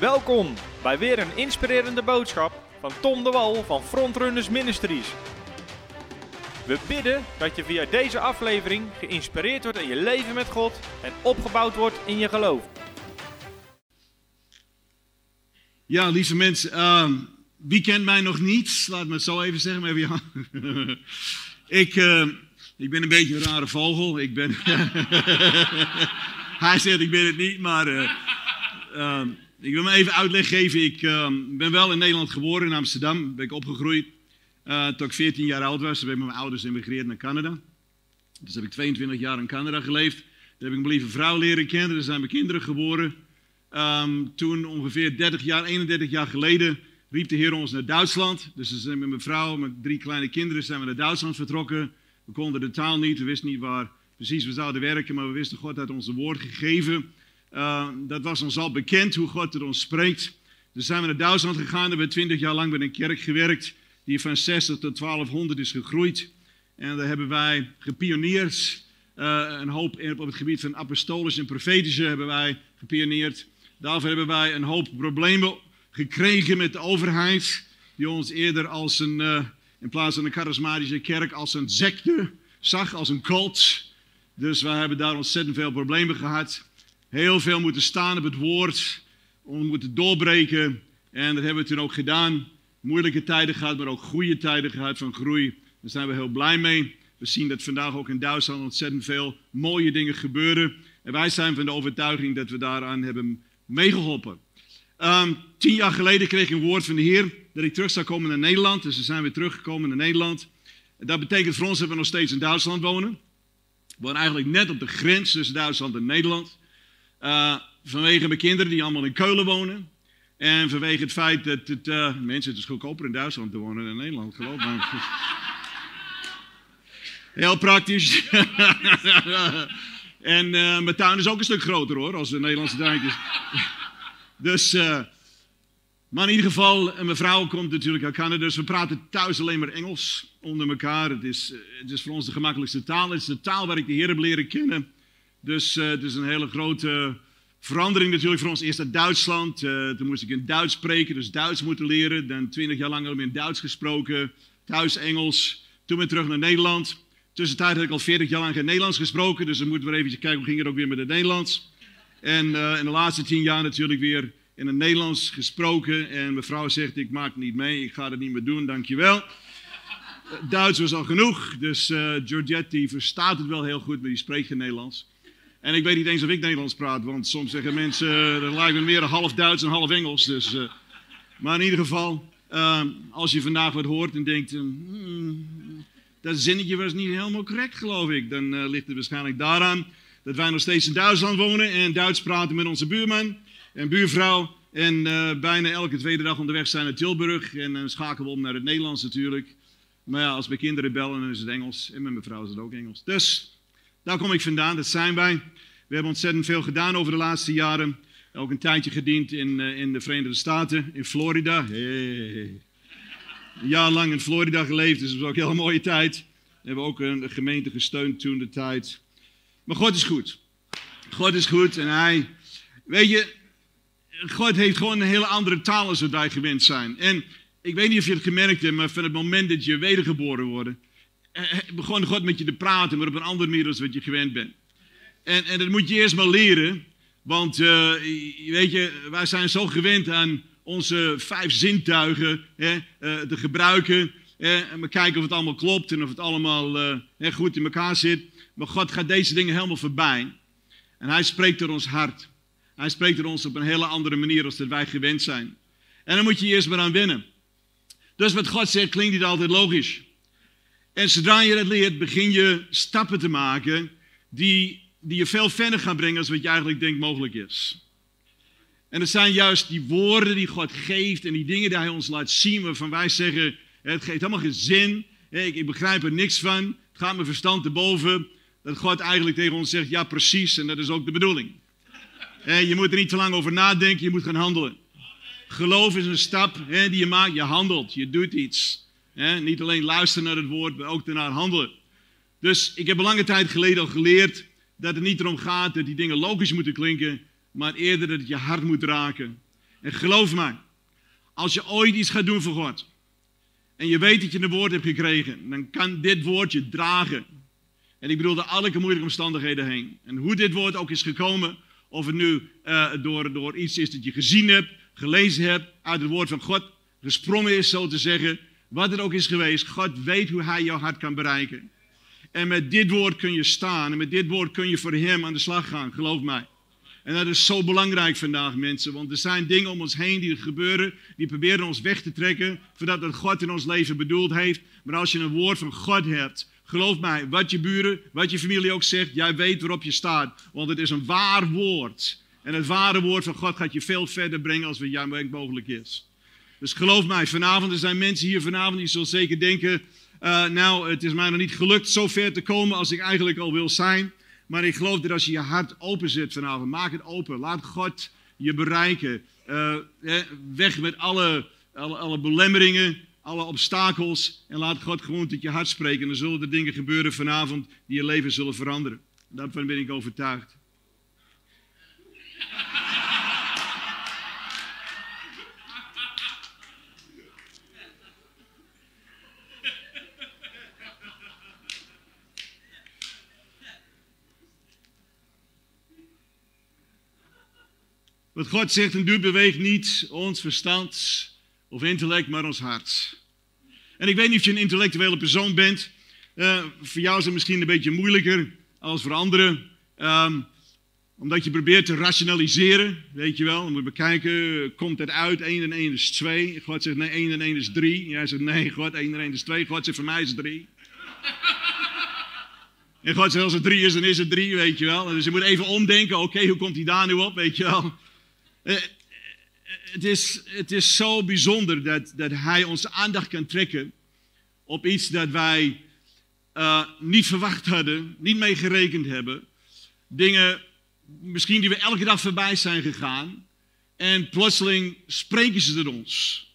Welkom bij weer een inspirerende boodschap van Tom de Wal van Frontrunners Ministries. We bidden dat je via deze aflevering geïnspireerd wordt in je leven met God en opgebouwd wordt in je geloof. Ja, lieve mensen, ehm, wie kent mij nog niet? Laat me het zo even zeggen. Maar even, ik, eh, ik ben een beetje een rare vogel. Ik ben Hij zegt ik ben het niet, maar eh, ehm, ik wil me even uitleg geven. Ik ehm, ben wel in Nederland geboren, in Amsterdam. Ben ik opgegroeid. Uh, toen ik 14 jaar oud was, ben ik met mijn ouders emigreerd naar Canada. Dus heb ik 22 jaar in Canada geleefd. Daar heb ik mijn lieve vrouw leren kennen. Er zijn mijn kinderen geboren. Ehm, toen ongeveer 30 jaar, 31 jaar geleden riep de Heer ons naar Duitsland. Dus we met mijn vrouw, met drie kleine kinderen, zijn we naar Duitsland vertrokken. We konden de taal niet, we wisten niet waar precies we zouden werken, maar we wisten God had ons een woord gegeven. Uh, dat was ons al bekend hoe God er ons spreekt. Dus zijn we naar Duitsland gegaan, hebben we 20 jaar lang bij een kerk gewerkt, die van 60 tot 1200 is gegroeid. En daar hebben wij gepioneerd. Uh, een hoop op het gebied van apostolisch en profetische hebben wij gepioneerd. Daarvoor hebben wij een hoop problemen gekregen met de overheid, die ons eerder als een, uh, in plaats van een charismatische kerk, als een secte zag, als een cult. Dus wij hebben daar ontzettend veel problemen gehad. Heel veel moeten staan op het woord, we moeten doorbreken. En dat hebben we toen ook gedaan. Moeilijke tijden gehad, maar ook goede tijden gehad van groei. Daar zijn we heel blij mee. We zien dat vandaag ook in Duitsland ontzettend veel mooie dingen gebeuren. En wij zijn van de overtuiging dat we daaraan hebben meegeholpen. Um, tien jaar geleden kreeg ik een woord van de Heer dat ik terug zou komen naar Nederland. Dus we zijn weer teruggekomen naar Nederland. Dat betekent voor ons dat we nog steeds in Duitsland wonen. We wonen eigenlijk net op de grens tussen Duitsland en Nederland. Uh, vanwege mijn kinderen die allemaal in Keulen wonen. En vanwege het feit dat het, uh, mensen, het is goedkoper in Duitsland te wonen dan in Nederland, geloof me. Heel praktisch. en uh, mijn tuin is ook een stuk groter hoor, als de Nederlandse tuintjes. dus, maar in ieder geval, mijn vrouw komt natuurlijk uit Canada, dus we praten thuis alleen maar Engels onder elkaar. Het is, het is voor ons de gemakkelijkste taal. Het is de taal waar ik de Heer heb leren kennen. Dus uh, het is een hele grote verandering natuurlijk voor ons. Eerst naar Duitsland, toen moest ik in Duits spreken, dus Duits moeten leren. Dan twintig jaar lang in Duits gesproken, thuis Engels. Toen weer terug naar Nederland. Tussentijd had ik al 40 jaar lang geen Nederlands gesproken, dus dan moeten we even kijken hoe ging het ook weer met het Nederlands. En uh, in de laatste tien jaar natuurlijk weer in het Nederlands gesproken. En mevrouw zegt, ik maak niet mee, ik ga het niet meer doen, dankjewel. Duits was al genoeg, dus uh, Georgette die verstaat het wel heel goed, maar die spreekt geen Nederlands. En ik weet niet eens of ik Nederlands praat, want soms zeggen mensen, dat lijkt me meer half Duits en half Engels. Dus, uh, maar in ieder geval, als je vandaag wat hoort en denkt, hmm, dat zinnetje was niet helemaal correct, geloof ik. Dan ligt het waarschijnlijk daaraan dat wij nog steeds in Duitsland wonen en Duits praten met onze buurman en buurvrouw. En bijna elke tweede dag onderweg zijn naar Tilburg. En dan schakelen we om naar het Nederlands natuurlijk. Maar ja, als mijn kinderen bellen, dan is het Engels. En met mijn vrouw is het ook Engels. Dus, daar kom ik vandaan, dat zijn wij. We hebben ontzettend veel gedaan over de laatste jaren. Ook een tijdje gediend in, uh, in de Verenigde Staten, in Florida. Hey een jaar lang in Florida geleefd, dus dat was ook een hele mooie tijd. We hebben ook een gemeente gesteund toen de tijd. Maar God is goed. God is goed en hij, weet je, God heeft gewoon een hele andere taal als wij gewend zijn. En ik weet niet of je het gemerkt hebt, maar van het moment dat je wedergeboren wordt, begon God met je te praten, maar op een andere manier dan wat je gewend bent. En, en dat moet je eerst maar leren, want weet je, wij zijn zo gewend aan onze vijf zintuigen hè, te gebruiken. Hè, en we kijken of het allemaal klopt en of het allemaal goed in elkaar zit. Maar God gaat deze dingen helemaal voorbij. En hij spreekt door ons hart. Hij spreekt door ons op een hele andere manier als dat wij gewend zijn. En dan moet je eerst maar aan wennen. Dus wat God zegt klinkt niet altijd logisch. En zodra je dat leert, begin je stappen te maken die, die je veel verder gaan brengen als wat je eigenlijk denkt mogelijk is. En het zijn juist die woorden die God geeft en die dingen die Hij ons laat zien, waarvan wij zeggen, het geeft helemaal geen zin, ik, ik begrijp er niks van, het gaat mijn verstand te boven. Dat God eigenlijk tegen ons zegt, ja precies, en dat is ook de bedoeling. Je moet er niet te lang over nadenken, je moet gaan handelen. Geloof is een stap die je maakt, je handelt, je doet iets. Niet alleen luisteren naar het woord, maar ook ernaar handelen. Dus ik heb een lange tijd geleden al geleerd dat het niet erom gaat dat die dingen logisch moeten klinken, maar eerder dat het je hart moet raken. En geloof mij, als je ooit iets gaat doen voor God, en je weet dat je een woord hebt gekregen, dan kan dit woord je dragen. En ik bedoel door alle moeilijke omstandigheden heen. En hoe dit woord ook is gekomen, of het nu uh, door, door iets is dat je gezien hebt, gelezen hebt, uit het woord van God gesprongen is, zo te zeggen. Wat er ook is geweest, God weet hoe Hij jouw hart kan bereiken. En met dit woord kun je staan. En met dit woord kun je voor Hem aan de slag gaan, geloof mij. En dat is zo belangrijk vandaag, mensen. Want er zijn dingen om ons heen die gebeuren. Die proberen ons weg te trekken. Voordat dat God in ons leven bedoeld heeft. Maar als je een woord van God hebt. Geloof mij, wat je buren, wat je familie ook zegt. Jij weet waarop je staat. Want het is een waar woord. En het ware woord van God gaat je veel verder brengen als wat jij mogelijk is. Dus geloof mij, vanavond er zijn mensen hier vanavond die zullen zeker denken. Uh, nou, het is mij nog niet gelukt zo ver te komen als ik eigenlijk al wil zijn. Maar ik geloof dat als je je hart open zet vanavond, maak het open. Laat God je bereiken. Uh, weg met alle, alle, alle, belemmeringen, alle obstakels. En laat God gewoon tot je hart spreken. En dan zullen er dingen gebeuren vanavond die je leven zullen veranderen. Daarvan ben ik overtuigd. Wat God zegt en doet, beweegt niet ons verstand of intellect, maar ons hart. En ik weet niet of je een intellectuele persoon bent. Uh, voor jou is het misschien een beetje moeilijker als voor anderen. Um, omdat je probeert te rationaliseren, weet je wel. Moet je bekijken, komt het uit? 1 en 1 is 2. God zegt nee, 1 en 1 is 3. Jij zegt nee, God, 1 en 1 is 2. God zegt voor mij is het 3. En God zegt als het 3 is, dan is het 3, weet je wel. Dus je moet even omdenken, oké, okay, hoe komt hij daar nu op, weet je wel. Eh, het, is, het is zo bijzonder dat, dat hij onze aandacht kan trekken op iets dat wij uh, niet verwacht hadden, niet mee gerekend hebben. Dingen misschien die we elke dag voorbij zijn gegaan. En plotseling spreken ze tot ons.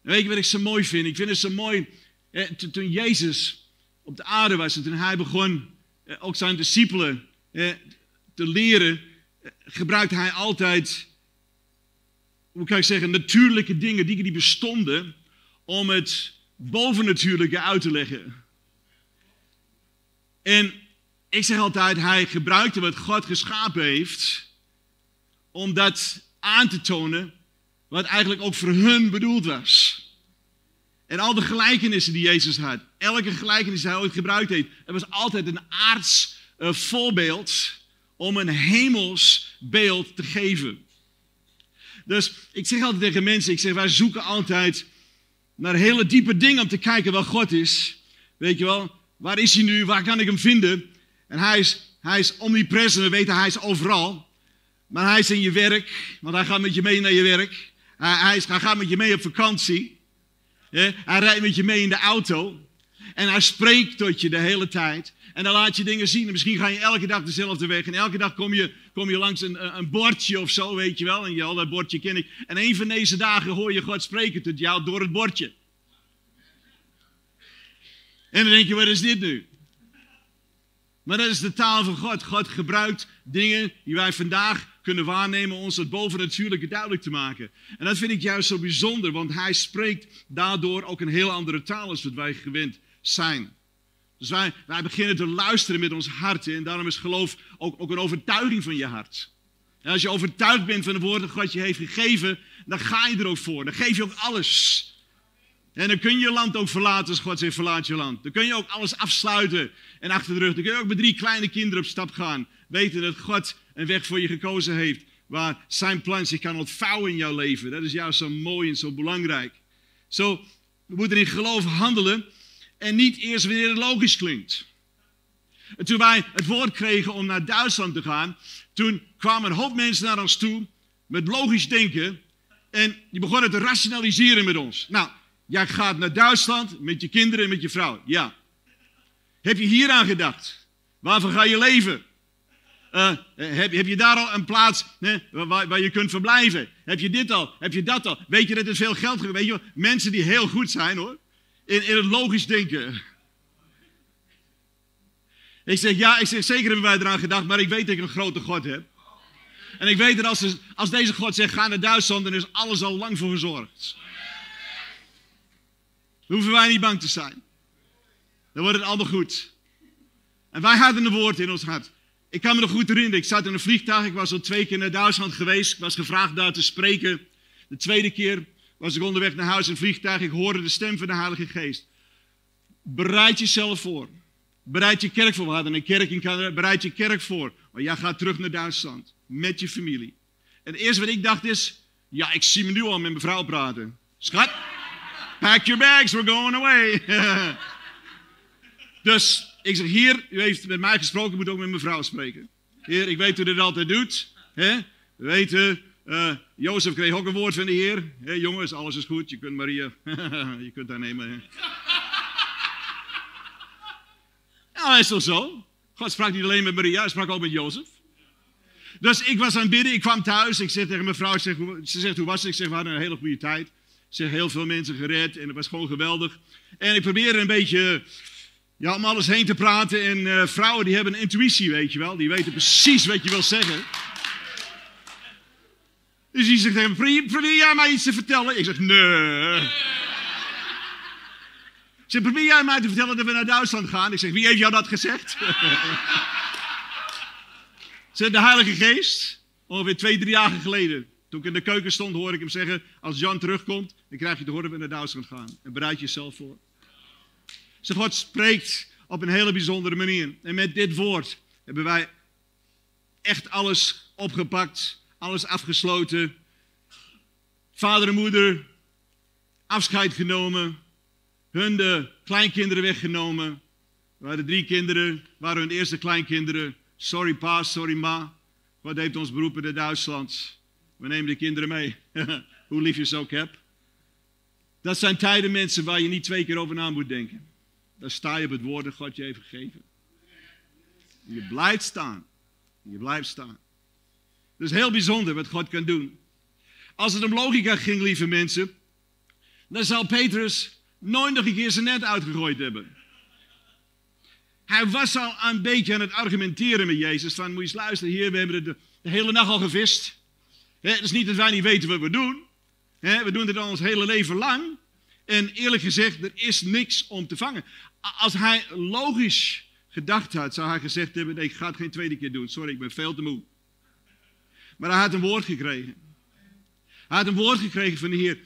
weet je wat ik zo mooi vind? Ik vind het zo mooi. Eh, toen Jezus op de aarde was en toen hij begon eh, ook zijn discipelen eh, te leren, eh, gebruikte hij altijd hoe kan ik zeggen, natuurlijke dingen, dingen die bestonden, om het bovennatuurlijke uit te leggen. En ik zeg altijd, hij gebruikte wat God geschapen heeft, om dat aan te tonen, wat eigenlijk ook voor hun bedoeld was. En al de gelijkenissen die Jezus had, elke gelijkenis die hij ooit gebruikt heeft, het was altijd een aards uh, voorbeeld om een hemels beeld te geven. Dus ik zeg altijd tegen mensen, ik zeg, wij zoeken altijd naar hele diepe dingen om te kijken waar God is. Weet je wel, waar is hij nu, waar kan ik hem vinden? En hij is, hij is omnipresent, we weten hij is overal. Maar hij is in je werk, want hij gaat met je mee naar je werk. Hij, hij, gaat met je mee op vakantie. Hij rijdt met je mee in de auto. En hij spreekt tot je de hele tijd. En dan laat je dingen zien. En misschien ga je elke dag dezelfde weg. En elke dag kom je, kom je langs een, een bordje of zo, weet je wel. En je, al dat bordje ken ik. En een van deze dagen hoor je God spreken tot jou door het bordje. En dan denk je, wat is dit nu? Maar dat is de taal van God. God gebruikt dingen die wij vandaag kunnen waarnemen, ons het bovennatuurlijke duidelijk te maken. En dat vind ik juist zo bijzonder, want hij spreekt daardoor ook een heel andere taal als wat wij gewend zijn. Dus wij, wij beginnen te luisteren met ons hart. En daarom is geloof ook, ook een overtuiging van je hart. En als je overtuigd bent van de woorden dat God je heeft gegeven, dan ga je er ook voor. Dan geef je ook alles. En dan kun je je land ook verlaten als God zegt verlaat je land. Dan kun je ook alles afsluiten en achter de rug. Dan kun je ook met drie kleine kinderen op stap gaan. Weten dat God een weg voor je gekozen heeft. Waar zijn plan zich kan ontvouwen in jouw leven. Dat is juist zo mooi en zo belangrijk. Zo, we moeten in geloof handelen en niet eerst wanneer het logisch klinkt. En toen wij het woord kregen om naar Duitsland te gaan, toen kwamen een hoop mensen naar ons toe met logisch denken en die begonnen te rationaliseren met ons. Nou, jij gaat naar Duitsland met je kinderen en met je vrouw. Ja. Heb je hier aan gedacht? Waarvoor ga je leven? Uh, heb, heb, je daar al een plaats waar, waar, je kunt verblijven? Heb je dit al? Heb je dat al? Weet je dat er veel geld Weet je, mensen die heel goed zijn hoor in, in het logisch denken. Ik zeg, ja, ik zeg, zeker hebben wij eraan gedacht, maar ik weet dat ik een grote God heb. En ik weet dat als, als deze God zegt, ga naar Duitsland, dan is alles al lang voor gezorgd. Dan hoeven wij niet bang te zijn. Dan wordt het allemaal goed. En wij hadden een woord in ons hart. Ik kan me nog goed herinneren, ik zat in een vliegtuig, ik was al twee keer naar Duitsland geweest. Ik was gevraagd daar te spreken. De tweede keer was ik onderweg naar huis in vliegtuig. Ik hoorde de stem van de Heilige Geest. Bereid jezelf voor. Bereid je kerk voor. We hadden een kerk in Canada. Bereid je kerk voor. Maar jij gaat terug naar Duitsland. Met je familie. En het eerste wat ik dacht is. Ja, ik zie me nu al met mijn vrouw praten. Schat, pack your bags, we're going away. dus ik zeg, hier, u heeft met mij gesproken, moet ook met mijn vrouw spreken. Heer, ik weet hoe u dit altijd doet. Hè? We weten, uh, Jozef kreeg ook een woord van de Heer. Hey, jongens, alles is goed, je kunt Maria, je kunt haar nemen. Nou, is toch zo? God sprak niet alleen met Maria, hij sprak ook met Jozef. Dus ik was aan het bidden, ik kwam thuis. Ik zeg tegen mijn vrouw, ze zegt hoe was het? Ik zeg, we hadden een hele goede tijd. Ik zeg, heel veel mensen gered en het was gewoon geweldig. En ik probeerde een beetje ja, om alles heen te praten. En uh, vrouwen die hebben een intuïtie, weet je wel. Die weten precies wat je wil zeggen. Dus die zegt probeer jij mij iets te vertellen? Ik zeg, nee. Ze probeer jij mij te vertellen dat we naar Duitsland gaan? Ik zeg, wie heeft jou dat gezegd? Ze de Heilige Geest. Ongeveer twee, drie jaar geleden. Toen ik in de keuken stond, hoorde ik hem zeggen: Als Jan terugkomt, dan krijg je te horen dat we naar Duitsland gaan. En bereid jezelf voor. Ze God spreekt op een hele bijzondere manier. En met dit woord hebben wij echt alles opgepakt, alles afgesloten. Vader en moeder afscheid genomen hun de kleinkinderen weggenomen. We hadden drie kinderen, waren hun eerste kleinkinderen. Sorry pa, sorry ma. Wat heeft ons beroepen in Duitsland? We nemen de kinderen mee. Hoe lief je ze ook hebt. Dat zijn tijden, mensen, waar je niet twee keer over na moet denken. Daar sta je op het woord dat God je heeft gegeven. Je blijft staan. Je blijft staan. Het is heel bijzonder wat God kan doen. Als het om logica ging, lieve mensen, dan zal Petrus nooit nog een keer zijn net uitgegooid hebben. Hij was al een beetje aan het argumenteren met Jezus. Van, moet je eens luisteren, hier, we hebben de, de hele nacht al gevist. het is niet dat wij niet weten wat we doen. we doen dit al ons hele leven lang. En eerlijk gezegd, er is niks om te vangen. Als hij logisch gedacht had, zou hij gezegd hebben: nee, ik ga het geen tweede keer doen. Sorry, ik ben veel te moe. Maar hij had een woord gekregen. Hij had een woord gekregen van de Heer.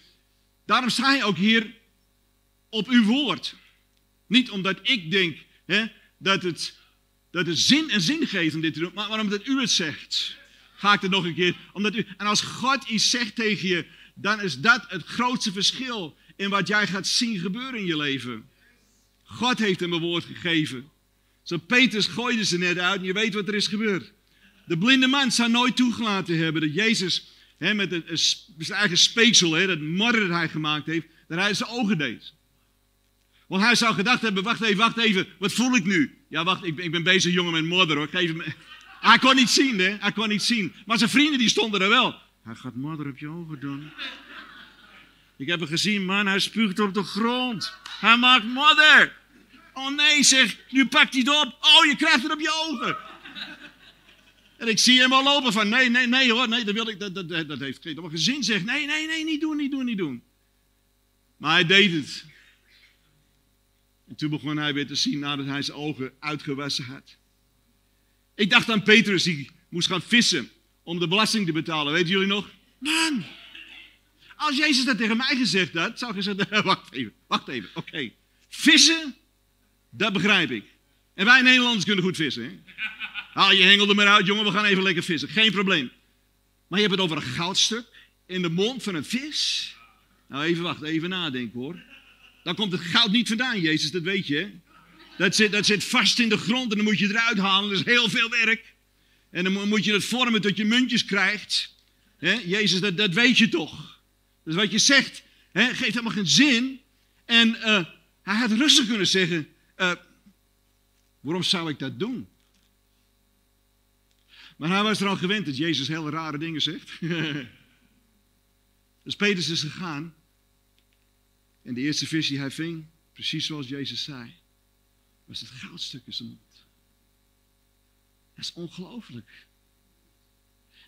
Daarom sta je ook hier op uw woord. Niet omdat ik denk hè, dat, het, dat het zin en zin geeft om dit te doen, maar, omdat u het zegt. Ga ik er nog een keer. Omdat u, en als God iets zegt tegen je, dan is dat het grootste verschil in wat jij gaat zien gebeuren in je leven. God heeft hem een woord gegeven. Zo Petrus gooide ze net uit en je weet wat er is gebeurd. De blinde man zou nooit toegelaten hebben dat Jezus hè, met een, zijn eigen speeksel, hè, dat modder dat hij gemaakt heeft, dat hij zijn ogen deed. Want hij zou gedacht hebben, wacht even, wacht even, wat voel ik nu? Ja, wacht, ik ik ben bezig jongen met modder hoor, geef. Hij kon niet zien, hè? Hij kon niet zien. Maar zijn vrienden die stonden er wel. Hij gaat modder op je ogen doen. Ik heb hem gezien, man, hij spuugt op de grond. Hij maakt modder. Oh nee, zeg, nu pakt hij het op. Oh, je krijgt het op je ogen. En ik zie hem al lopen van, nee, nee, nee hoor, nee, dat wil ik, dat, dat, dat heeft geen gezin. Zegt, nee, nee, nee, niet doen, niet doen, niet doen. Maar hij deed het. En toen begon hij weer te zien nadat hij zijn ogen uitgewassen had. Ik dacht aan Petrus, die moest gaan vissen om de belasting te betalen. Weten jullie nog? Man, als Jezus dat tegen mij gezegd had, zou ik zeggen, wacht even, wacht even, oké. Vissen, dat begrijp ik. En wij Nederlanders kunnen goed vissen. Hè? Haal je hengel er maar uit, jongen, we gaan even lekker vissen. Geen probleem. Maar je hebt het over een goudstuk in de mond van een vis. Nou, even wachten, even nadenken hoor. Dan komt het goud niet vandaan, Jezus, dat weet je. Hè? Dat zit, dat zit vast in de grond en dan moet je eruit halen. Dat is heel veel werk. En dan moet je het vormen tot je muntjes krijgt. Jezus, dat, dat weet je toch. Dus wat je zegt, geeft helemaal geen zin. En uh, hij had rustig kunnen zeggen, uh, waarom zou ik dat doen? Maar hij was er al gewend dat Jezus hele rare dingen zegt. dus Petrus is gegaan. En de eerste vis die hij ving, precies zoals Jezus zei, was het goudstuk in zijn mond. Dat is ongelooflijk.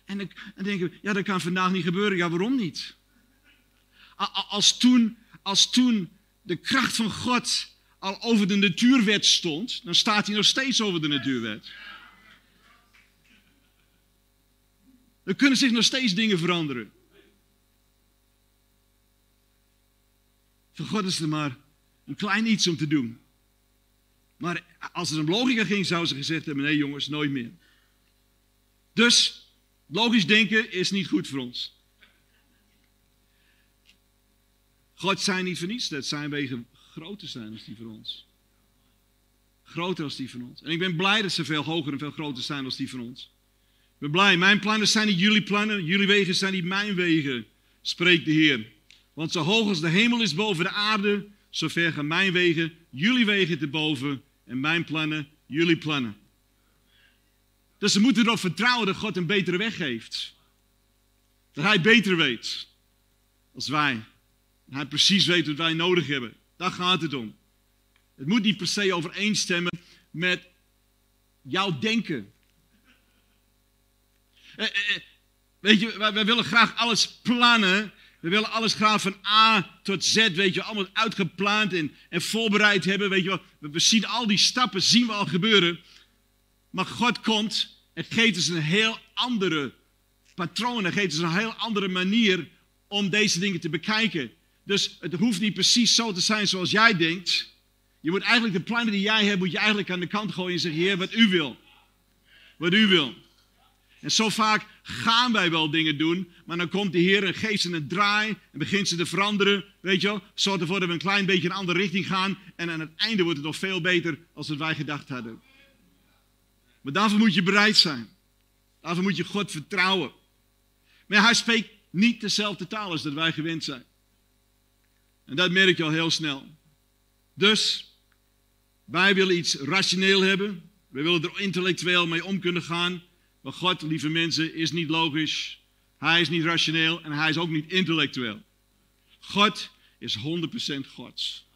En dan, dan denken we, ja, dat kan vandaag niet gebeuren. Ja, waarom niet? Als toen, als toen de kracht van God al over de natuurwet stond, dan staat hij nog steeds over de natuurwet. Er kunnen zich nog steeds dingen veranderen. Voor God is er maar een klein iets om te doen. Maar als er een logica ging, zou ze gezegd hebben: nee jongens, nooit meer. Dus logisch denken is niet goed voor ons. God zijn niet voor niets, dat zijn wegen groter zijn dan die voor ons. Groter als die van ons. En ik ben blij dat ze veel hoger en veel groter zijn dan die van ons. Ben blij. Mijn plannen zijn niet jullie plannen. Jullie wegen zijn niet mijn wegen, spreekt de Heer. Want zo hoog als de hemel is boven de aarde, zo ver gaan mijn wegen, jullie wegen te boven en mijn plannen, jullie plannen. Dus ze moeten erop vertrouwen dat God een betere weg heeft. Dat Hij beter weet als wij. Hij precies weet wat wij nodig hebben. Daar gaat het om. Het moet niet per se overeenstemmen met jouw denken. Eh, eh, eh, weet je, wij, willen graag alles plannen. We willen alles graag van A tot Z, weet je, allemaal uitgepland en, en voorbereid hebben. Weet je. We zien al die stappen, zien we al gebeuren. Maar God komt en geeft ons een heel andere patroon. En geeft ons een heel andere manier om deze dingen te bekijken. Dus het hoeft niet precies zo te zijn zoals jij denkt. Je moet eigenlijk de plannen die jij hebt, moet je eigenlijk aan de kant gooien en zeggen, Heer, wat u wil. Wat u wil. En zo vaak gaan wij wel dingen doen, maar dan komt de Heer en geeft ze een draai en begint ze te veranderen. Weet je wel, zorgt ervoor dat we een klein beetje een andere richting gaan. En aan het einde wordt het nog veel beter als wat wij gedacht hadden. Maar daarvoor moet je bereid zijn. Daarvoor moet je God vertrouwen. Maar hij spreekt niet dezelfde taal als dat wij gewend zijn. En dat merk je al heel snel. Dus, wij willen iets rationeel hebben. We willen er intellectueel mee om kunnen gaan. Maar God, lieve mensen, is niet logisch. Hij is niet rationeel en hij is ook niet intellectueel. God is 100% Gods.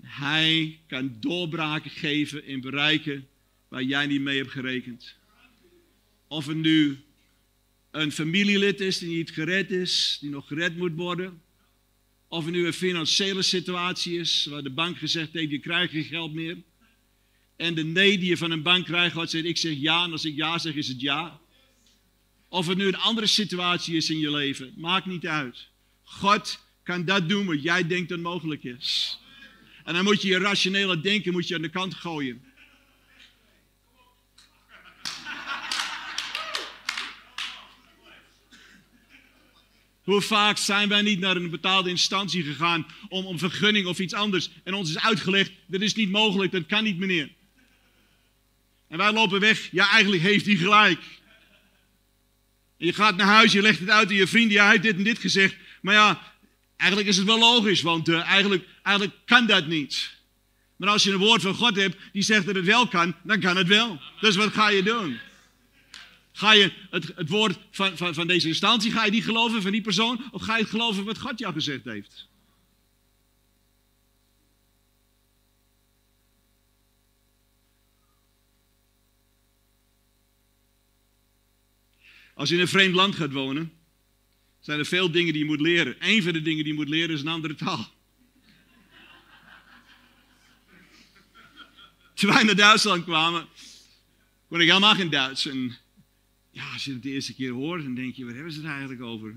Hij kan doorbraken geven in bereiken waar jij niet mee hebt gerekend. Of het nu een familielid is die niet gered is, die nog gered moet worden. Of het nu een financiële situatie is waar de bank gezegd heeft, je krijgt geen geld meer. En de nee die je van een bank krijgt, God zegt, ik zeg ja en als ik ja zeg is het ja. Of het nu een andere situatie is in je leven, maakt niet uit. God kan dat doen wat jij denkt dat mogelijk is. En dan moet je je rationele denken moet je aan de kant gooien. Hoe vaak zijn wij niet naar een betaalde instantie gegaan om een vergunning of iets anders en ons is uitgelegd, dat is niet mogelijk, dat kan niet meneer. En wij lopen weg, ja eigenlijk heeft hij gelijk. Je gaat naar huis, je legt het uit aan je vrienden, ja hij heeft dit en dit gezegd. Maar ja, eigenlijk is het wel logisch, want uh, eigenlijk, eigenlijk kan dat niet. Maar als je een woord van God hebt die zegt dat het wel kan, dan kan het wel. Dus wat ga je doen? Ga je het, het woord van, van, van deze instantie, ga je die geloven van die persoon? Of ga je het geloven wat God jou gezegd heeft? Als je in een vreemd land gaat wonen, zijn er veel dingen die je moet leren. Een van de dingen die je moet leren is een andere taal. Toen wij naar Duitsland kwamen, kon ik helemaal geen Duits. En ja, als je het de eerste keer hoort, dan denk je, waar hebben ze het eigenlijk over?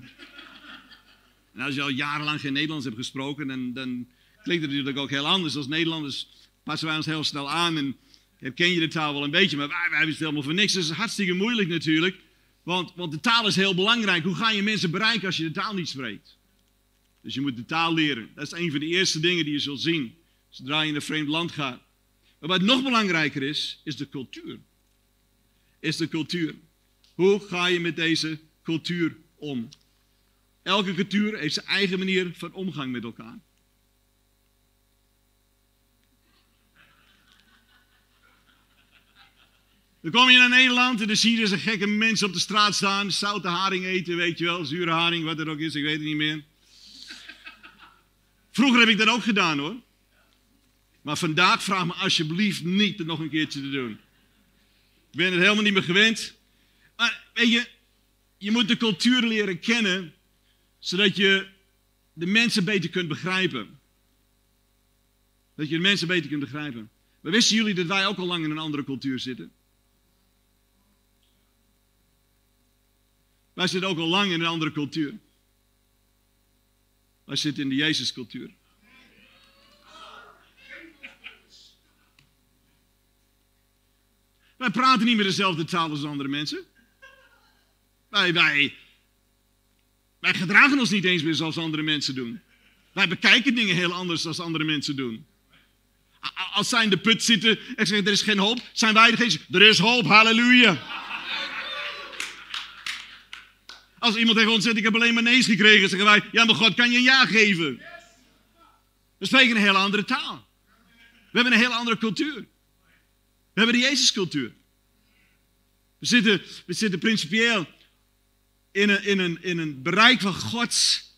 En als je al jarenlang geen Nederlands hebt gesproken, dan, dan klinkt het natuurlijk ook heel anders. Als Nederlanders passen wij ons heel snel aan en herken je de taal wel een beetje, maar wij, wij hebben het helemaal voor niks. Dus het is hartstikke moeilijk natuurlijk, want, want de taal is heel belangrijk. Hoe ga je mensen bereiken als je de taal niet spreekt? Dus je moet de taal leren. Dat is een van de eerste dingen die je zult zien, zodra je in een vreemd land gaat. Maar wat nog belangrijker is, is de cultuur. Is de cultuur. Hoe ga je met deze cultuur om? Elke cultuur heeft zijn eigen manier van omgang met elkaar. Dan kom je naar Nederland en dan zie je dus een gekke mensen op de straat staan, zoute haring eten, weet je wel, zure haring, wat er ook is, ik weet het niet meer. Vroeger heb ik dat ook gedaan hoor. Maar vandaag vraag me alsjeblieft niet het nog een keertje te doen. Ik ben het helemaal niet meer gewend. Maar weet je, je moet de cultuur leren kennen, zodat je de mensen beter kunt begrijpen. Dat je de mensen beter kunt begrijpen. We wisten jullie dat wij ook al lang in een andere cultuur zitten? Wij zitten ook al lang in een andere cultuur. Wij zitten in de Jezuscultuur. Wij praten niet meer dezelfde taal als andere mensen. Wij, wij, wij gedragen ons niet eens meer zoals andere mensen doen. Wij bekijken dingen heel anders dan andere mensen doen. Als zij in de put zitten en zeggen er is geen hoop, zijn wij degene er is hoop, halleluja. Als iemand tegen ons zegt, ik heb alleen maar nee's gekregen, zeggen wij, ja maar God kan je een ja geven. We spreken een hele andere taal. We hebben een hele andere cultuur. We hebben de Jezuscultuur. We zitten, we zitten principieel in een, in, een, in een bereik van Gods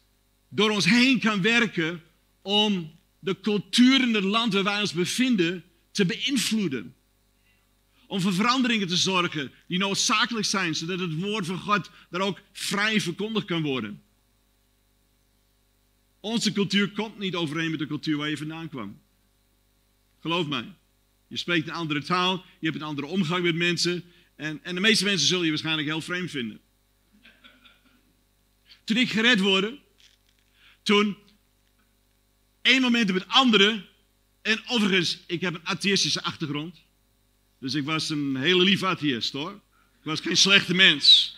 door ons heen kan werken om de cultuur in het land waar wij ons bevinden te beïnvloeden. Om voor veranderingen te zorgen die noodzakelijk zijn, zodat het woord van God daar ook vrij verkondigd kan worden. Onze cultuur komt niet overeen met de cultuur waar je vandaan kwam. Geloof mij. Je spreekt een andere taal, je hebt een andere omgang met mensen. En, en de meeste mensen zullen je waarschijnlijk heel vreemd vinden. Toen ik gered word, toen één moment op het andere. En overigens, ik heb een atheïstische achtergrond. Dus ik was een hele lieve atheïst hoor. Ik was geen slechte mens.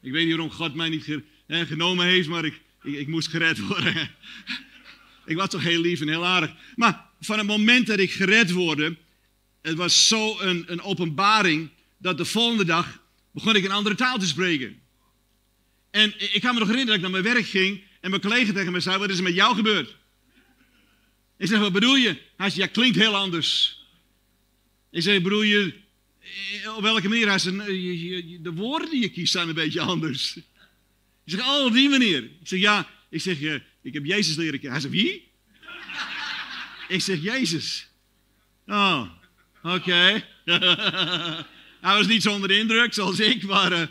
Ik weet niet waarom God mij niet genomen heeft, maar ik, ik, ik moest gered worden. ik was toch heel lief en heel aardig. Maar van het moment dat ik gered word, het was zo een, een openbaring, dat de volgende dag begon ik een andere taal te spreken. En ik kan me nog herinneren dat ik naar mijn werk ging en mijn collega tegen me zei, wat is er met jou gebeurd? Ik zeg, wat bedoel je? Hij zei, ja, klinkt heel anders. Ik zeg, bedoel je, op welke manier? Hij zei, de woorden die je kiest zijn een beetje anders. Ik zeg, oh, op die manier. Ik zeg, ja, ik zeg, eh, ik heb Jezus leren kennen. Hij zegt, wie? ik zeg, Jezus. Oh, oké. Hij was niet zo onder de indruk, zoals ik, maar,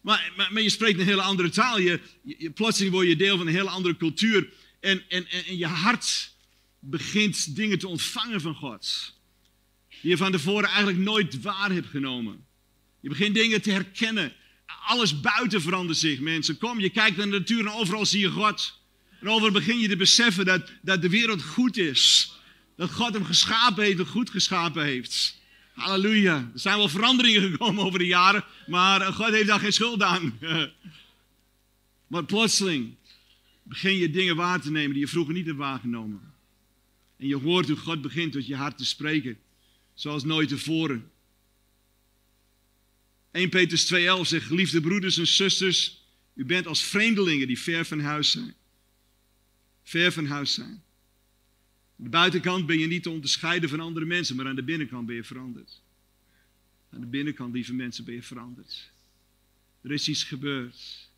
maar, maar, je spreekt een hele andere taal. Je, je, plotseling word je deel van een hele andere cultuur. En, en, en je hart begint dingen te ontvangen van God. Die je van tevoren eigenlijk nooit waar hebt genomen. Je begint dingen te herkennen. Alles buiten verandert zich, mensen. Kom, je kijkt naar de natuur en overal zie je God. En overal begin je te beseffen dat, dat de wereld goed is. Dat God hem geschapen heeft en goed geschapen heeft. Halleluja. Er zijn wel veranderingen gekomen over de jaren, maar God heeft daar geen schuld aan. maar plotseling begin je dingen waar te nemen die je vroeger niet hebt waargenomen. En je hoort hoe God begint tot je hart te spreken, zoals nooit tevoren. 1 Petrus 2,11 zegt: Geliefde broeders en zusters, u bent als vreemdelingen die ver van huis zijn. Ver van huis zijn. Aan de buitenkant ben je niet te onderscheiden van andere mensen, maar aan de binnenkant ben je veranderd. Aan de binnenkant, lieve mensen, ben je veranderd. Er is iets gebeurd.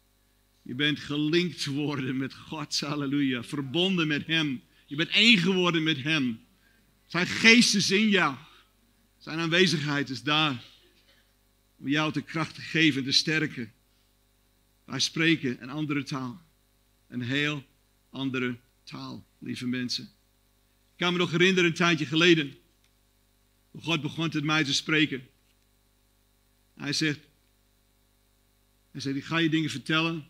Je bent gelinkt geworden met God, halleluja. Verbonden met Hem. Je bent één geworden met Hem. Zijn geest is in jou. Zijn aanwezigheid is daar. Om jou de kracht te geven en te sterken. Wij spreken een andere taal. Een heel andere taal, lieve mensen. Ik kan me nog herinneren een tijdje geleden. God begon met mij te spreken. Hij zegt, hij zegt, ik ga je dingen vertellen.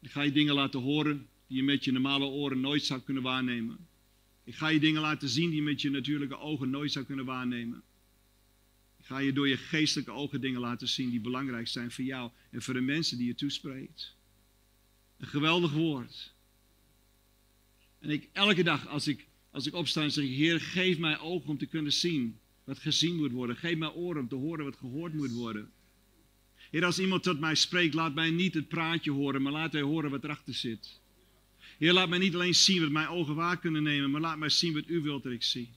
Ik ga je dingen laten horen die je met je normale oren nooit zou kunnen waarnemen. Ik ga je dingen laten zien die je met je natuurlijke ogen nooit zou kunnen waarnemen. Ga je door je geestelijke ogen dingen laten zien die belangrijk zijn voor jou en voor de mensen die je toespreekt. Een geweldig woord. En ik, elke dag als ik als ik opsta zeg, Heer, geef mij ogen om te kunnen zien wat gezien moet worden. Geef mij oren om te horen wat gehoord moet worden. Heer, als iemand tot mij spreekt, laat mij niet het praatje horen, maar laat hij horen wat erachter zit. Heer, laat mij niet alleen zien wat mijn ogen waar kunnen nemen, maar laat mij zien wat u wilt dat ik zie.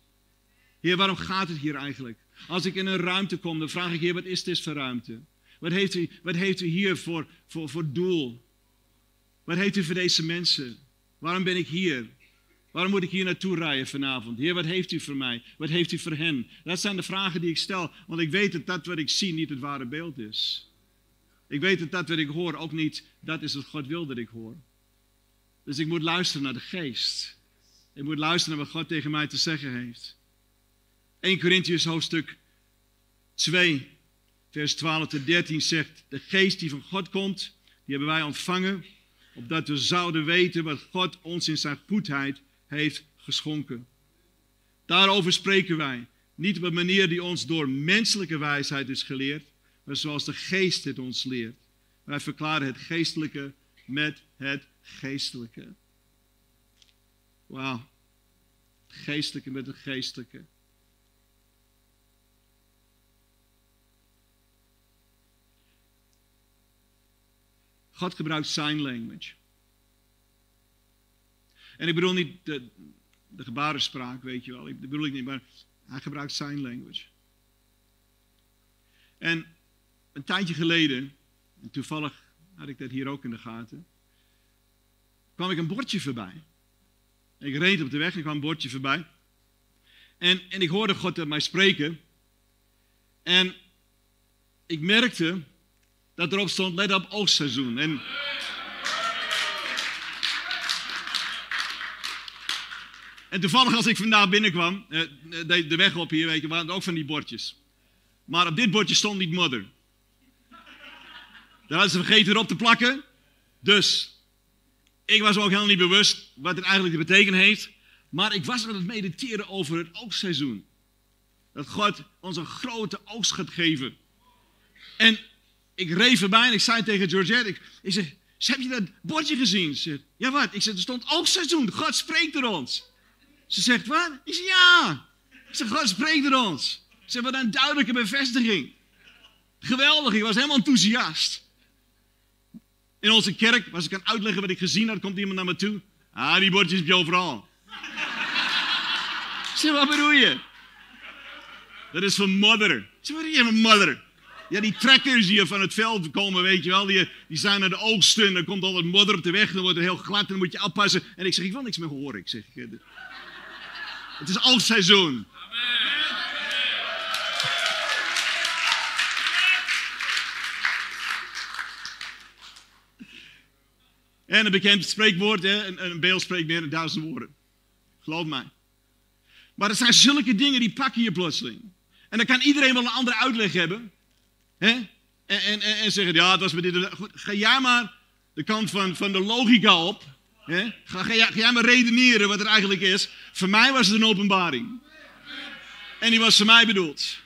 Heer, waarom gaat het hier eigenlijk? Als ik in een ruimte kom, dan vraag ik, Heer, wat is dit voor ruimte? Wat heeft u, wat heeft u hier voor, voor, voor doel? Wat heeft u voor deze mensen? Waarom ben ik hier? Waarom moet ik hier naartoe rijden vanavond? Heer, wat heeft u voor mij? Wat heeft u voor hen? Dat zijn de vragen die ik stel, want ik weet dat dat wat ik zie niet het ware beeld is. Ik weet dat dat wat ik hoor ook niet, dat is wat God wil dat ik hoor. Dus ik moet luisteren naar de geest. Ik moet luisteren naar wat God tegen mij te zeggen heeft. 1 Corinthians hoofdstuk 2, vers 12 tot 13 zegt, de geest die van God komt, die hebben wij ontvangen, opdat we zouden weten wat God ons in zijn goedheid heeft geschonken. Daarover spreken wij, niet op een manier die ons door menselijke wijsheid is geleerd, maar zoals de geest het ons leert. Wij verklaren het geestelijke met het geestelijke. Wauw. Geestelijke met het geestelijke. God gebruikt sign language. En ik bedoel niet de, de gebarenspraak, weet je wel. Dat bedoel ik niet, maar hij gebruikt sign language. En een tijdje geleden, en toevallig had ik dat hier ook in de gaten, kwam ik een bordje voorbij. Ik reed op de weg en kwam een bordje voorbij. En, en ik hoorde God met mij spreken. En ik merkte dat erop stond, let op oogstseizoen. En, toevallig als ik vandaag binnenkwam, eh, de, de weg op hier, weet je, waren ook van die bordjes. Maar op dit bordje stond niet mother. Daar hadden ze vergeten erop te plakken. Dus ik was ook helemaal niet bewust wat het eigenlijk te betekenen heeft. Maar ik was aan het mediteren over het oogstseizoen. Dat God ons een grote oogst gaat geven. En ik reed voorbij en ik zei tegen Georgette, ik, heb je dat bordje gezien? Ze zegt, ja wat? Ik zeg, er stond oogstseizoen, God spreekt er ons. Ze zegt, wat? Ik zeg, ja. Ik zeg, God spreekt er ons. Ze hebben een duidelijke bevestiging. Geweldig, ik was helemaal enthousiast. In onze kerk was ik aan uitleggen wat ik gezien had, komt iemand naar me toe. Ah, die bordjes heb je overal. zeg, wat bedoel je? Dat is van mother. Ik zeg, wat is je van mother? Ja, die trekkers die van het veld komen, weet je wel, die, die zijn naar de oogsten. En dan komt al het modder op de weg, dan wordt het heel glad en dan moet je afpassen. En ik zeg, ik wil niks meer horen. Ik zeg, het is oogstseizoen. En een bekend spreekwoord? Een, een beeld spreekt meer dan duizend woorden. Geloof mij. Maar er zijn zulke dingen die pakken je plotseling. En dan kan iedereen wel een andere uitleg hebben. En, en, en, zeggen, ja, het was met dit. Goed, ga jij maar de kant van, van de logica op. Hè? Ga, ga, ga jij maar redeneren wat er eigenlijk is. Voor mij was het een openbaring. En die was voor mij bedoeld.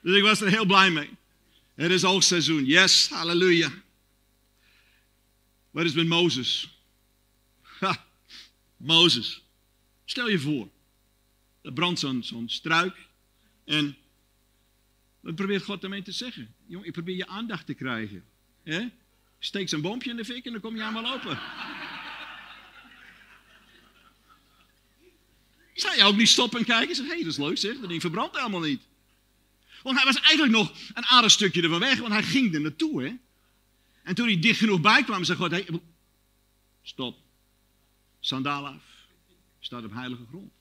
Dus ik was er heel blij mee. Het is oogstseizoen. Yes, halleluja. Wat is met Mozes? Mozes. Stel je voor. Er brandt zo'n struik. En wat probeert God daarmee te zeggen? Jong, ik probeer je aandacht te krijgen. He? Steek zo'n boompje in de fik en dan kom je aan lopen. Zou je ook niet stoppen en kijken en zeggen, hé, hey, dat is leuk zeg, dat ding verbrandt helemaal niet. Want hij was eigenlijk nog een aardig stukje ervan weg, want hij ging er naartoe. Hè? En toen hij dicht genoeg bij kwam, zei God, hey, stop, sandaal af, staat op heilige grond.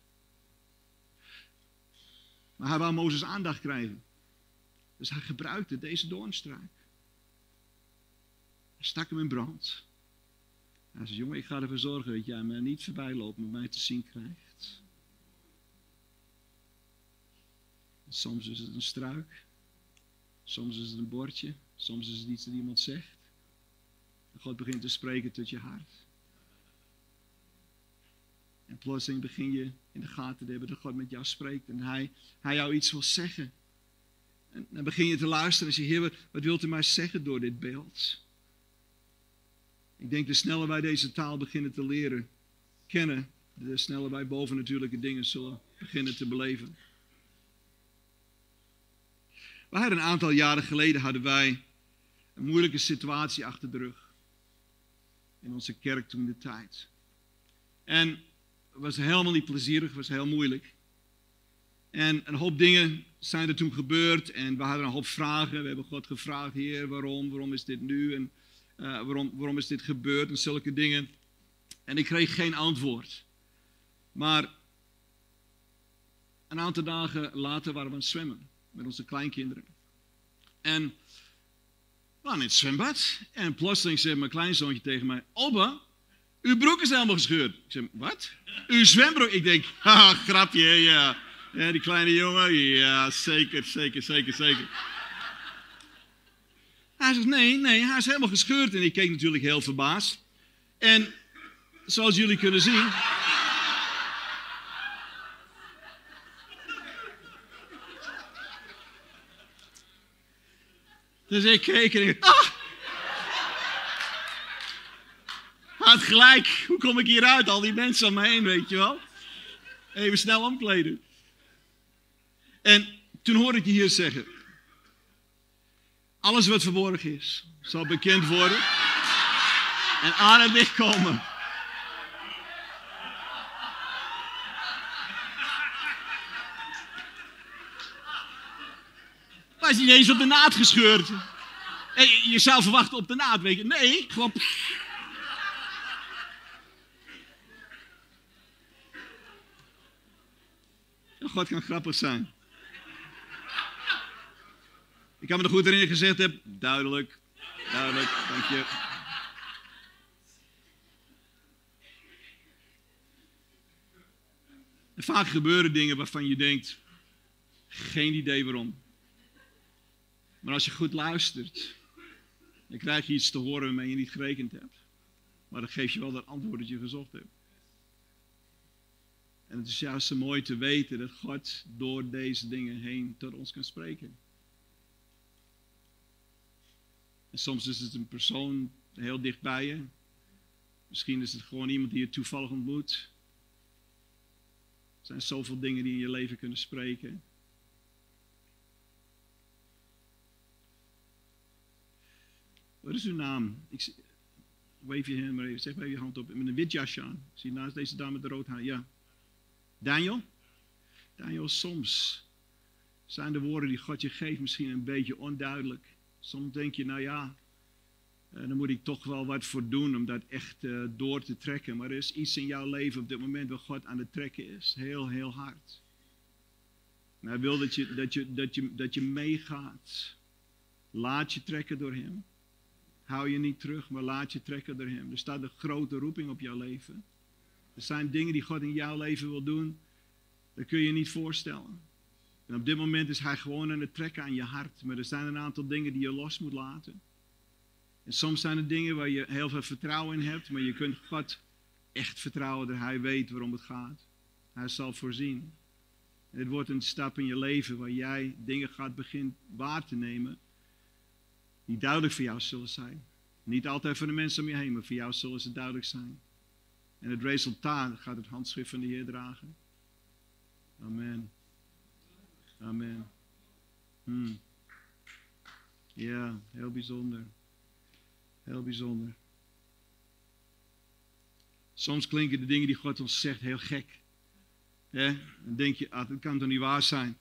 Maar hij wou Mozes aandacht krijgen. Dus hij gebruikte deze doornstruik. Hij stak hem in brand. Hij zei, jongen, ik ga ervoor zorgen dat jij me niet voorbij loopt, maar mij te zien krijgt. Soms is het een struik. Soms is het een bordje. Soms is het iets dat iemand zegt. En God begint te spreken tot je hart. En plotseling begin je in de gaten te hebben dat God met jou spreekt. En hij, hij jou iets wil zeggen. En dan begin je te luisteren en zeg je, Heer, wat, wilt u mij zeggen door dit beeld? Ik denk, de sneller wij deze taal beginnen te leren kennen, de sneller wij bovennatuurlijke dingen zullen beginnen te beleven. We hadden een aantal jaren geleden hadden wij een moeilijke situatie achter de rug. In onze kerk toen de tijd. En het was helemaal niet plezierig, het was heel moeilijk. En een hoop dingen zijn er toen gebeurd en we hadden een hoop vragen. We hebben God gevraagd, Heer, waarom? Waarom is dit nu? En uh, waarom, waarom is dit gebeurd? En zulke dingen. En ik kreeg geen antwoord. Maar een aantal dagen later waren we aan het zwemmen met onze kleinkinderen. En waren in het zwembad. En plotseling zei mijn kleinzoontje tegen mij: Opa, uw broek is helemaal gescheurd. Ik zeg: Wat? Uw zwembroek? Ik denk: Haha, grapje, ja. Ja, die kleine jongen, ja, zeker, zeker, zeker, zeker. Hij zegt: Nee, nee, hij is helemaal gescheurd. En ik keek natuurlijk heel verbaasd. En zoals jullie kunnen zien. Dus ik keek en ik, ah! Had gelijk, hoe kom ik hieruit? Al die mensen om me heen, weet je wel. Even snel omkleden. En toen hoorde ik je hier zeggen. Alles wat verborgen is, zal bekend worden. En aan het licht komen. Maar is niet eens op de naad gescheurd. Je zou verwachten op de naad, weet je. Nee, gewoon... God kan grappig zijn. Ik kan me nog goed erin gezegd heb. Duidelijk, duidelijk, dank je. Vaak gebeuren dingen waarvan je denkt, geen idee waarom. Maar als je goed luistert, dan krijg je iets te horen waarmee je niet gerekend hebt. Maar dan geeft je wel dat antwoord dat je gezocht hebt. En het is juist zo mooi te weten dat God door deze dingen heen tot ons kan spreken. En soms is het een persoon heel dicht bij je. Misschien is het gewoon iemand die je toevallig ontmoet. Er zijn zoveel dingen die in je leven kunnen spreken. Wat is uw naam? Ik wave je hem maar even. Zeg maar even je hand op. Met een wit jasje aan. Zie naast deze dame met de rood haar. Ja. Daniel? Daniel, soms zijn de woorden die God je geeft misschien een beetje onduidelijk. Soms denk je, nou ja, uh, dan moet ik toch wel wat voor doen om dat echt uh, door te trekken. Maar er is iets in jouw leven op dit moment waar God aan het trekken is. Heel, heel hard. Hij wil dat je, dat, je, dat, je, dat je meegaat. Laat je trekken door hem. Hou je niet terug, maar laat je trekken door hem. Er staat een grote roeping op jouw leven. Er zijn dingen die God in jouw leven wil doen. Dat kun je niet voorstellen. En op dit moment is hij gewoon aan het trekken aan je hart. Maar er zijn een aantal dingen die je los moet laten. En soms zijn er dingen waar je heel veel vertrouwen in hebt. Maar je kunt God echt vertrouwen dat hij weet waarom het gaat. Hij zal voorzien. En het wordt een stap in je leven waar jij dingen gaat beginnen waar te nemen. Die duidelijk voor jou zullen zijn. Niet altijd voor de mensen om je heen, maar voor jou zullen ze duidelijk zijn. En het resultaat gaat het handschrift van de Heer dragen. Amen. Amen. Hmm. Ja, heel bijzonder. Heel bijzonder. Soms klinken de dingen die God ons zegt heel gek. Dan denk je, ah, dat kan toch niet waar zijn.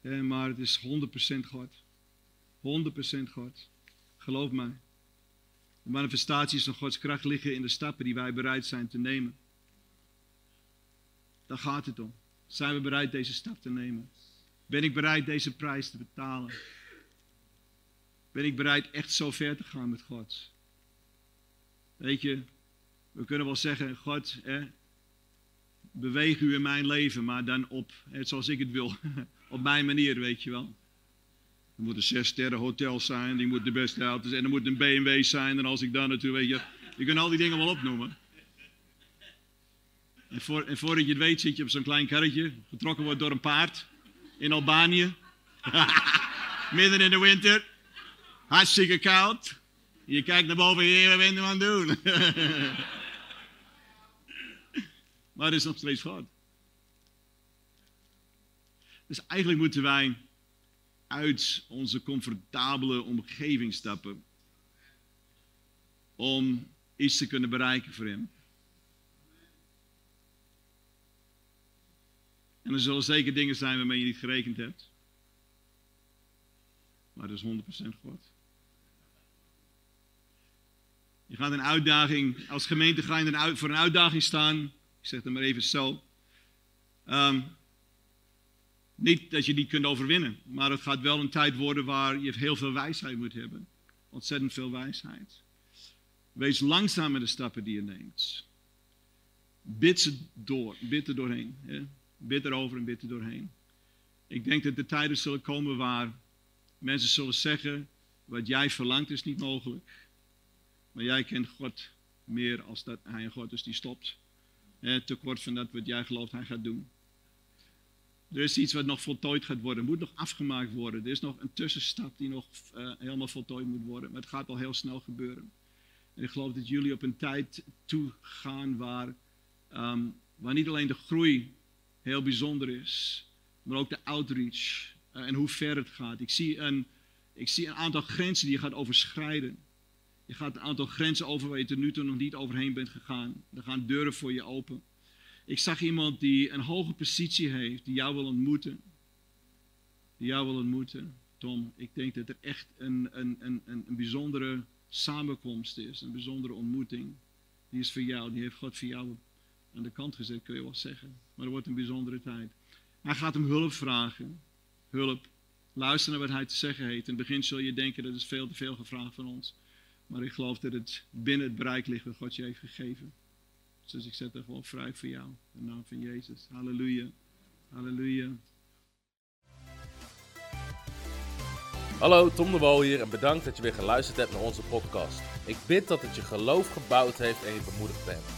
Maar het is 100% God. 100% God. Geloof mij. De manifestaties van Gods kracht liggen in de stappen die wij bereid zijn te nemen. Daar gaat het om. Zijn we bereid deze stap te nemen? Ben ik bereid deze prijs te betalen? Ben ik bereid echt zo ver te gaan met God? Weet je, we kunnen wel zeggen, God, hè, beweeg u in mijn leven, maar dan op, hè, zoals ik het wil. op mijn manier, weet je wel. Er moet een zes sterren hotel zijn, die moet de beste auto's en er moet een BMW zijn. En als ik dan natuurlijk, weet je, je kunt al die dingen wel opnoemen. En, voor, en voordat je het weet zit je op zo'n klein karretje, getrokken wordt door een paard in Albanië. Midden in de winter. Hartstikke koud. Je kijkt naar boven, hier, wat ben je aan het doen? maar het is nog steeds God. Dus eigenlijk moeten wij uit onze comfortabele omgeving stappen. Om iets te kunnen bereiken voor Hem. En er zullen zeker dingen zijn waarmee je niet gerekend hebt. Maar dat is 100% God. Je gaat een uitdaging, als gemeente ga voor een uitdaging staan. Ik zeg het maar even zo. Um, niet dat je die kunt overwinnen, maar het gaat wel een tijd worden waar je heel veel wijsheid moet hebben. ontzettend veel wijsheid. Wees langzaam met de stappen die je neemt. Bid ze door, bid er doorheen. Hè? Bid erover en bid er doorheen. Ik denk dat de tijden zullen komen waar mensen zullen zeggen, wat jij verlangt is niet mogelijk. Maar jij kent God meer als dat hij een God is die stopt. Hè, tekort van dat wat jij gelooft hij gaat doen. Er is iets wat nog voltooid gaat worden, moet nog afgemaakt worden. Er is nog een tussenstap die nog uh, helemaal voltooid moet worden. Maar het gaat al heel snel gebeuren. En ik geloof dat jullie op een tijd toe gaan waar, um, waar niet alleen de groei heel bijzonder is, maar ook de outreach uh, en hoe ver het gaat. Ik zie, een, ik zie een aantal grenzen die je gaat overschrijden. Je gaat een aantal grenzen over waar je tot nu toe nog niet overheen bent gegaan. Er gaan deuren voor je open. Ik zag iemand die een hoge positie heeft, die jou wil ontmoeten. Die jou wil ontmoeten. Tom, ik denk dat er echt een, een, een, een bijzondere samenkomst is, een bijzondere ontmoeting. Die is voor jou, die heeft God voor jou aan de kant gezet, kun je wel zeggen. Maar er wordt een bijzondere tijd. Hij gaat hem hulp vragen. Hulp. Luister naar wat hij te zeggen heeft. In het begin zul je denken dat is veel te veel gevraagd van ons. Maar ik geloof dat het binnen het bereik ligt wat God je heeft gegeven. Dus ik zet er gewoon vrij voor jou. In de naam van Jezus. Halleluja. Halleluja. Hallo, Tom de Wol hier en bedankt dat je weer geluisterd hebt naar onze podcast. Ik bid dat het je geloof gebouwd heeft en je bemoedigd bent.